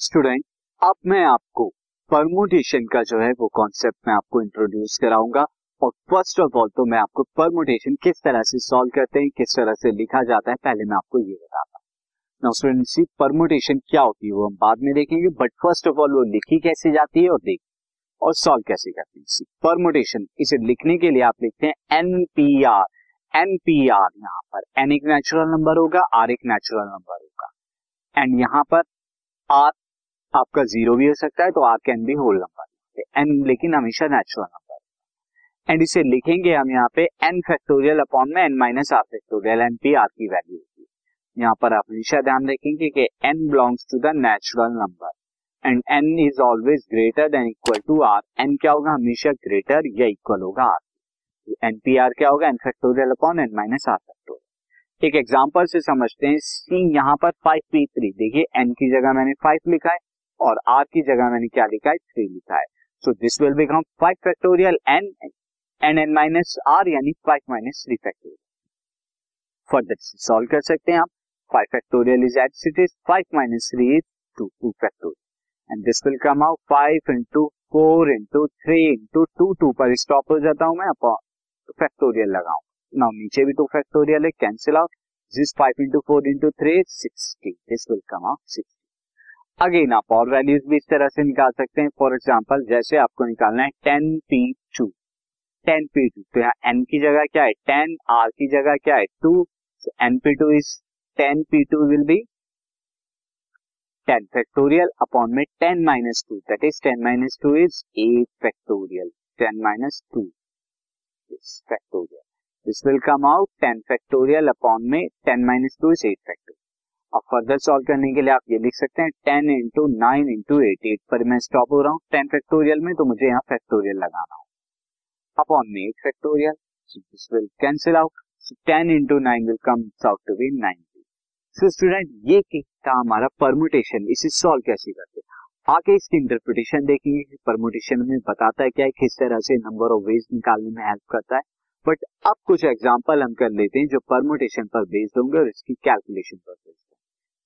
Student अब मैं आपको परमोटेशन का जो है वो कॉन्सेप्ट मैं आपको इंट्रोड्यूस कराऊँगा और फ़र्स्ट ऑफ़ ऑल तो मैं आपको परमुटेशन किस तरह से सॉल्व करते हैं, किस तरह से लिखा जाता है, पहले मैं आपको ये बताता हूँ। नाउ स्टूडेंट सी परमुटेशन क्या होती है वो हम बाद में देखेंगे बट फ़र्स्ट ऑफ़ ऑल वो लिखी कैसे जाती है और देख और सॉल्व कैसे करते हैं सी परमुटेशन इसे लिखने के लिए आप लिखते हैं एनपीआर एनपीआर यहाँ पर एन एक नेचुरल नंबर होगा आर एक नेचुरल नंबर होगा। एंड यहाँ पर आर आपका ज़ीरो भी हो सकता है तो r can be whole number n लेकिन हमेशा नेचुरल नंबर एंड इसे लिखेंगे हम यहाँ पे एन फैक्टोरियल अपॉन में n minus r factorial n P r की वैल्यू होगी. यहाँ पर आप हमेशा ध्यान रखेंगे कि n belongs to the natural number and n is always greater than equal to r n क्या होगा? हमेशा ग्रेटर या इक्वल होगा आर एन पी आर क्या होगा? N factorial upon n minus r factorial एक एग्ज़ाम्पल से समझते हैं सी यहाँ पर फाइव पी थ्री देखिए एन की जगह मैंने फाइव लिखा है और आर की जगह मैंने क्या लिखा है? थ्री लिखा है। So this will become five factorial n n n minus r यानी five minus three factorial further solve कर सकते हैं आप। Five factorial is at it is five minus three is two two factorial and this will come out five into four into three into two two पर stop हो जाता हूँ मैं upon factorial लगाऊँ। नाउ नीचे भी टू फैक्टोरियल है cancel out this five into four into three sixty this will come out sixty again आप और वैल्यूज़ भी इस तरह से निकाल सकते हैं। फॉर एग्ज़ाम्पल जैसे आपको निकालना है ten P two ten P two तो यहाँ एन की जगह क्या है? टेन आर की जगह क्या है? Two n P two is ten P two will be ten factorial upon में ten minus two that is ten minus two is eight factorial ten minus two factorial this will come out ten factorial upon में ten minus two is eight factorial अब further solve करने के लिए आप ये लिख सकते हैं ten into nine into eight eight पर मैं स्टॉप हो रहा हूँ। टेन फैक्टोरियल में तो मुझे यहाँ फैक्टोरियल लगाना हो अपॉन में eight factorial this will cancel out ten into nine will come out to be ninety so student ये था हमारा परमुटेशन इसे सॉल्व कैसे करते आगे इसकी इंटरप्रिटेशन देखेंगे कि परमुटेशन में बताता है क्या है, किस तरह से नंबर ऑफ़ वेज निकालने में हेल्प करता है। बट अब कुछ एग्ज़ाम्पल हम कर लेते हैं जो परमुटेशन पर बेस्ड होंगे और इसकी कैलकुलेशन पर